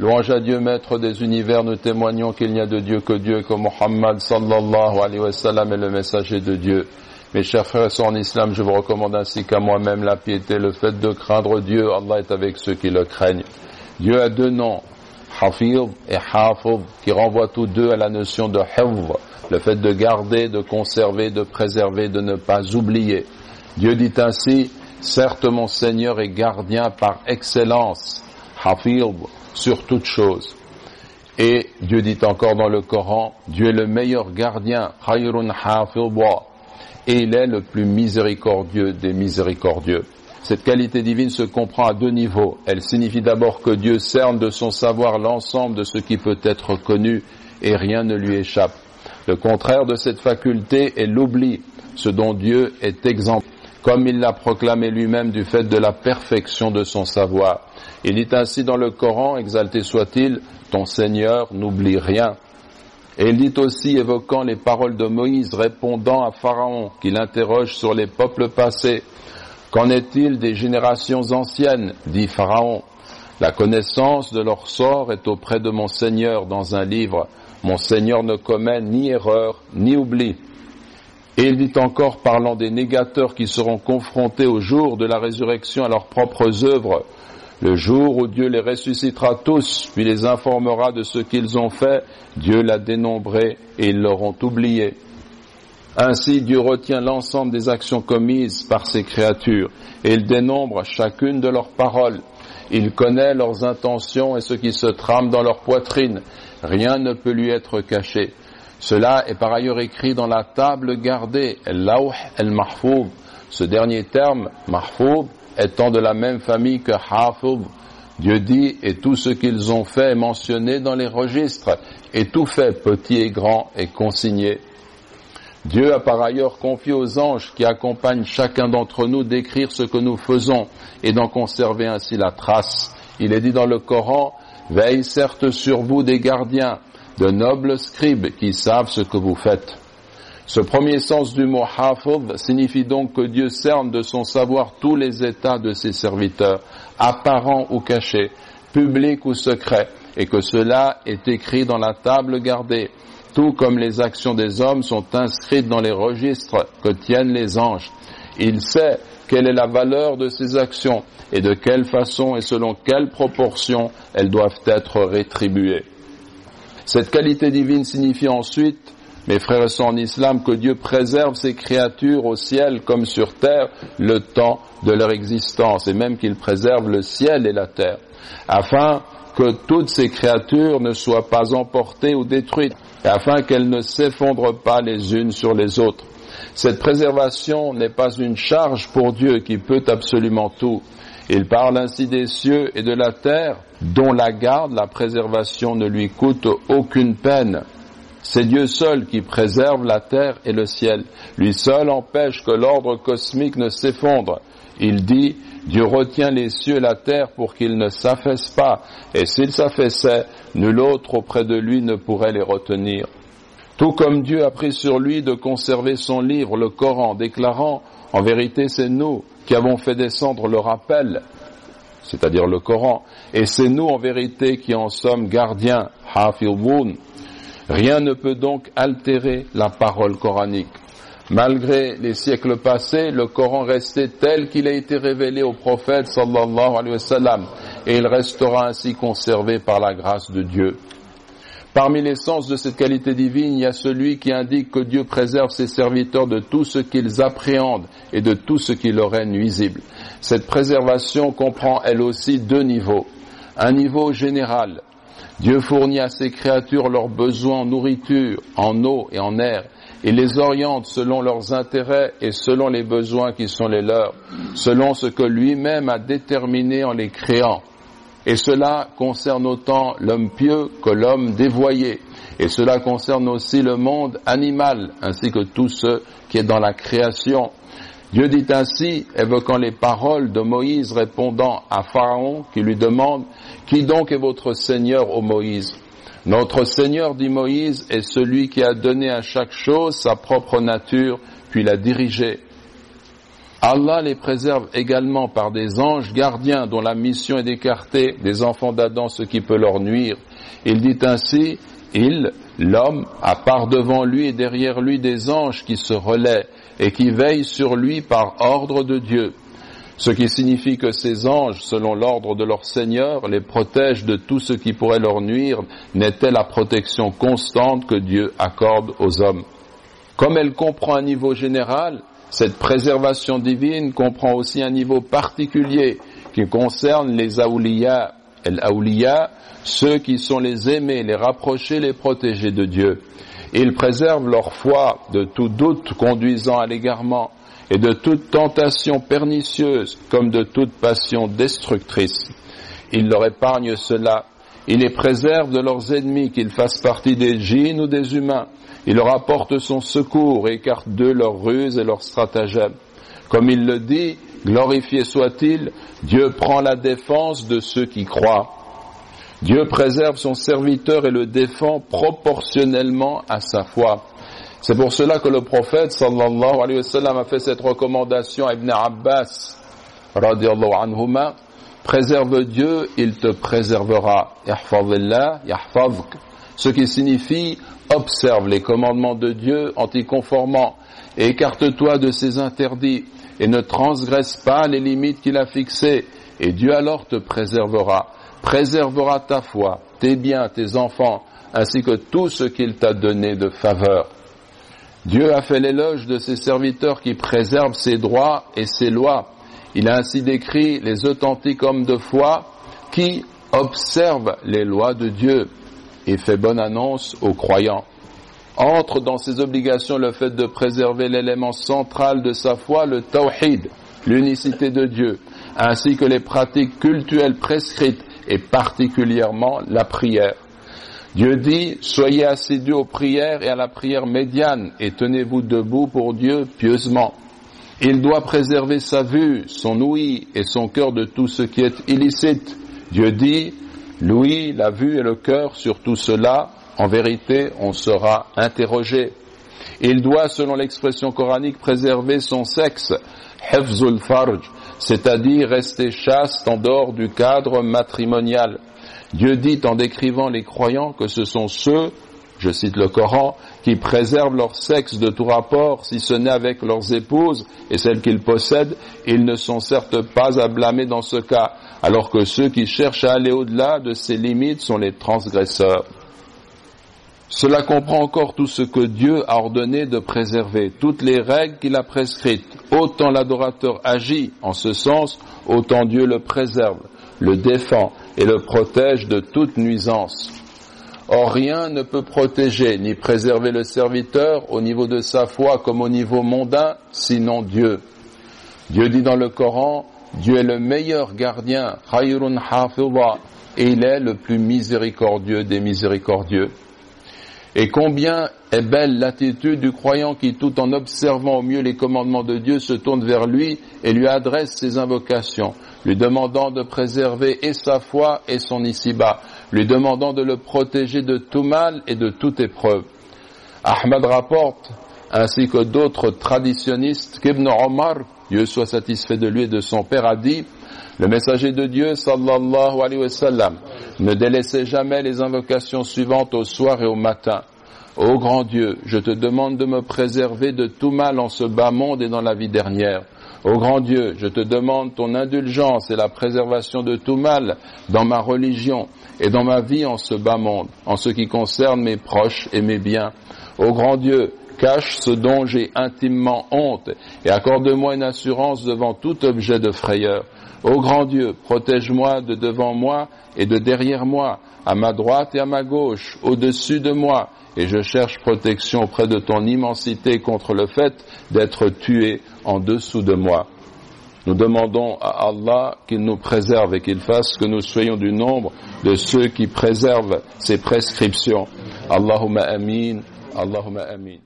Louange à Dieu, maître des univers, nous témoignons qu'il n'y a de Dieu que Dieu, que Muhammad sallallahu alayhi wa sallam est le messager de Dieu. Mes chers frères et sœurs en islam, je vous recommande ainsi qu'à moi-même la piété, le fait de craindre Dieu. Allah est avec ceux qui le craignent. Dieu a deux noms, Hafid et Hafid, qui renvoient tous deux à la notion de Hifz, le fait de garder, de conserver, de préserver, de ne pas oublier. Dieu dit ainsi, certes mon Seigneur est gardien par excellence, Hafid, sur toute chose. Et Dieu dit encore dans le Coran, Dieu est le meilleur gardien, et il est le plus miséricordieux des miséricordieux. Cette qualité divine se comprend à deux niveaux. Elle signifie d'abord que Dieu cerne de son savoir l'ensemble de ce qui peut être connu et rien ne lui échappe. Le contraire de cette faculté est l'oubli, ce dont Dieu est exempt, comme il l'a proclamé lui-même du fait de la perfection de son savoir. Il dit ainsi dans le Coran, exalté soit-il, ton Seigneur n'oublie rien. Et il dit aussi, évoquant les paroles de Moïse répondant à Pharaon, qu'il interroge sur les peuples passés, Qu'en est-il des générations anciennes? dit Pharaon. La connaissance de leur sort est auprès de mon Seigneur dans un livre. Mon Seigneur ne commet ni erreur ni oubli. Et il dit encore, parlant des négateurs qui seront confrontés au jour de la résurrection à leurs propres œuvres, le jour où Dieu les ressuscitera tous, puis les informera de ce qu'ils ont fait, Dieu l'a dénombré et ils l'auront oublié. Ainsi Dieu retient l'ensemble des actions commises par ses créatures et il dénombre chacune de leurs paroles. Il connaît leurs intentions et ce qui se trame dans leur poitrine. Rien ne peut lui être caché. Cela est par ailleurs écrit dans la table gardée, el-lawh el-mahfoub. Ce dernier terme, mahfoub, étant de la même famille que hafub. Dieu dit, et tout ce qu'ils ont fait est mentionné dans les registres, et tout fait, petit et grand, est consigné. Dieu a par ailleurs confié aux anges qui accompagnent chacun d'entre nous d'écrire ce que nous faisons et d'en conserver ainsi la trace. Il est dit dans le Coran, veille certes sur vous des gardiens, de nobles scribes qui savent ce que vous faites. Ce premier sens du mot hafid signifie donc que Dieu cerne de son savoir tous les états de ses serviteurs, apparents ou cachés, publics ou secrets, et que cela est écrit dans la table gardée, tout comme les actions des hommes sont inscrites dans les registres que tiennent les anges. Il sait quelle est la valeur de ces actions et de quelle façon et selon quelle proportion elles doivent être rétribuées. Cette qualité divine signifie ensuite, mes frères et sœurs en islam, que Dieu préserve ses créatures au ciel comme sur terre le temps de leur existence et même qu'il préserve le ciel et la terre afin que toutes ces créatures ne soient pas emportées ou détruites et afin qu'elles ne s'effondrent pas les unes sur les autres. Cette préservation n'est pas une charge pour Dieu qui peut absolument tout. Il parle ainsi des cieux et de la terre, dont la garde, la préservation ne lui coûte aucune peine. C'est Dieu seul qui préserve la terre et le ciel. Lui seul empêche que l'ordre cosmique ne s'effondre. Il dit, Dieu retient les cieux et la terre pour qu'ils ne s'affaissent pas, et s'ils s'affaissaient, nul autre auprès de lui ne pourrait les retenir. Tout comme Dieu a pris sur lui de conserver son livre, le Coran, déclarant, en vérité c'est nous qui avons fait descendre le rappel, c'est-à-dire le Coran, et c'est nous en vérité qui en sommes gardiens. Rien ne peut donc altérer la parole coranique. Malgré les siècles passés, le Coran restait tel qu'il a été révélé au prophète sallallahu alayhi wa et il restera ainsi conservé par la grâce de Dieu. Parmi les sens de cette qualité divine, il y a celui qui indique que Dieu préserve ses serviteurs de tout ce qu'ils appréhendent et de tout ce qui leur est nuisible. Cette préservation comprend elle aussi deux niveaux. Un niveau général. Dieu fournit à ses créatures leurs besoins en nourriture, en eau et en air, et les oriente selon leurs intérêts et selon les besoins qui sont les leurs, selon ce que lui-même a déterminé en les créant. Et cela concerne autant l'homme pieux que l'homme dévoyé. Et cela concerne aussi le monde animal, ainsi que tout ce qui est dans la création. Dieu dit ainsi, évoquant les paroles de Moïse répondant à Pharaon qui lui demande, Qui donc est votre Seigneur, ô Moïse? Notre Seigneur, dit Moïse, est celui qui a donné à chaque chose sa propre nature, puis l'a dirigée. Allah les préserve également par des anges gardiens dont la mission est d'écarter des enfants d'Adam ce qui peut leur nuire. Il dit ainsi, il, l'homme, a part devant lui et derrière lui des anges qui se relaient et qui veillent sur lui par ordre de Dieu. Ce qui signifie que ces anges, selon l'ordre de leur Seigneur, les protègent de tout ce qui pourrait leur nuire, n'était la protection constante que Dieu accorde aux hommes. Comme elle comprend un niveau général, cette préservation divine comprend aussi un niveau particulier qui concerne les aouliya. El aouliya, ceux qui sont les aimés, les rapprochés, les protégés de Dieu. Ils préservent leur foi de tout doute conduisant à l'égarement et de toute tentation pernicieuse comme de toute passion destructrice. Il leur épargne cela. Il les préserve de leurs ennemis, qu'ils fassent partie des djinns ou des humains. Il leur apporte son secours et écarte d'eux leurs ruses et leurs stratagèmes. Comme il le dit, glorifié soit-il, Dieu prend la défense de ceux qui croient. Dieu préserve son serviteur et le défend proportionnellement à sa foi. C'est pour cela que le prophète sallallahu alayhi wa sallam a fait cette recommandation à Ibn Abbas radiallahu préserve Dieu, il te préservera. Ce qui signifie observe les commandements de Dieu en t'y conformant et écarte-toi de ses interdits et ne transgresse pas les limites qu'il a fixées et Dieu alors te préservera. Préservera ta foi, tes biens, tes enfants, ainsi que tout ce qu'il t'a donné de faveur. Dieu a fait l'éloge de ses serviteurs qui préservent ses droits et ses lois. Il a ainsi décrit les authentiques hommes de foi qui observent les lois de Dieu et fait bonne annonce aux croyants. Entre dans ses obligations le fait de préserver l'élément central de sa foi, le tawhid, l'unicité de Dieu, ainsi que les pratiques cultuelles prescrites et particulièrement la prière. Dieu dit, soyez assidus aux prières et à la prière médiane et tenez-vous debout pour Dieu pieusement. Il doit préserver sa vue, son ouïe et son cœur de tout ce qui est illicite. Dieu dit, l'ouïe, la vue et le cœur sur tout cela, en vérité, on sera interrogé. Il doit, selon l'expression coranique, préserver son sexe, hefzul farj, c'est-à-dire rester chaste en dehors du cadre matrimonial. Dieu dit en décrivant les croyants que ce sont ceux, je cite le Coran, qui préservent leur sexe de tout rapport, si ce n'est avec leurs épouses et celles qu'ils possèdent, ils ne sont certes pas à blâmer dans ce cas, alors que ceux qui cherchent à aller au-delà de ces limites sont les transgresseurs. Cela comprend encore tout ce que Dieu a ordonné de préserver, toutes les règles qu'il a prescrites. Autant l'adorateur agit en ce sens, autant Dieu le préserve, le défend et le protège de toute nuisance. Or rien ne peut protéger ni préserver le serviteur au niveau de sa foi comme au niveau mondain, sinon Dieu. Dieu dit dans le Coran, Dieu est le meilleur gardien, et il est le plus miséricordieux des miséricordieux. Et combien est belle l'attitude du croyant qui, tout en observant au mieux les commandements de Dieu, se tourne vers lui et lui adresse ses invocations lui demandant de préserver et sa foi et son ici-bas, lui demandant de le protéger de tout mal et de toute épreuve. Ahmad rapporte, ainsi que d'autres traditionnistes, qu'Ibn Omar, Dieu soit satisfait de lui et de son père, a dit, le messager de Dieu, sallallahu alayhi wa sallam, ne délaissait jamais les invocations suivantes au soir et au matin. Ô grand Dieu, je te demande de me préserver de tout mal en ce bas monde et dans la vie dernière. Ô grand Dieu, je te demande ton indulgence et la préservation de tout mal dans ma religion et dans ma vie en ce bas monde, en ce qui concerne mes proches et mes biens. Ô grand Dieu, cache ce dont j'ai intimement honte et accorde-moi une assurance devant tout objet de frayeur. Ô grand Dieu, protège-moi de devant moi et de derrière moi, à ma droite et à ma gauche, au-dessus de moi, et je cherche protection auprès de ton immensité contre le fait d'être tué en dessous de moi. Nous demandons à Allah qu'il nous préserve et qu'il fasse que nous soyons du nombre de ceux qui préservent ses prescriptions. Allahumma amin, Allahumma amin.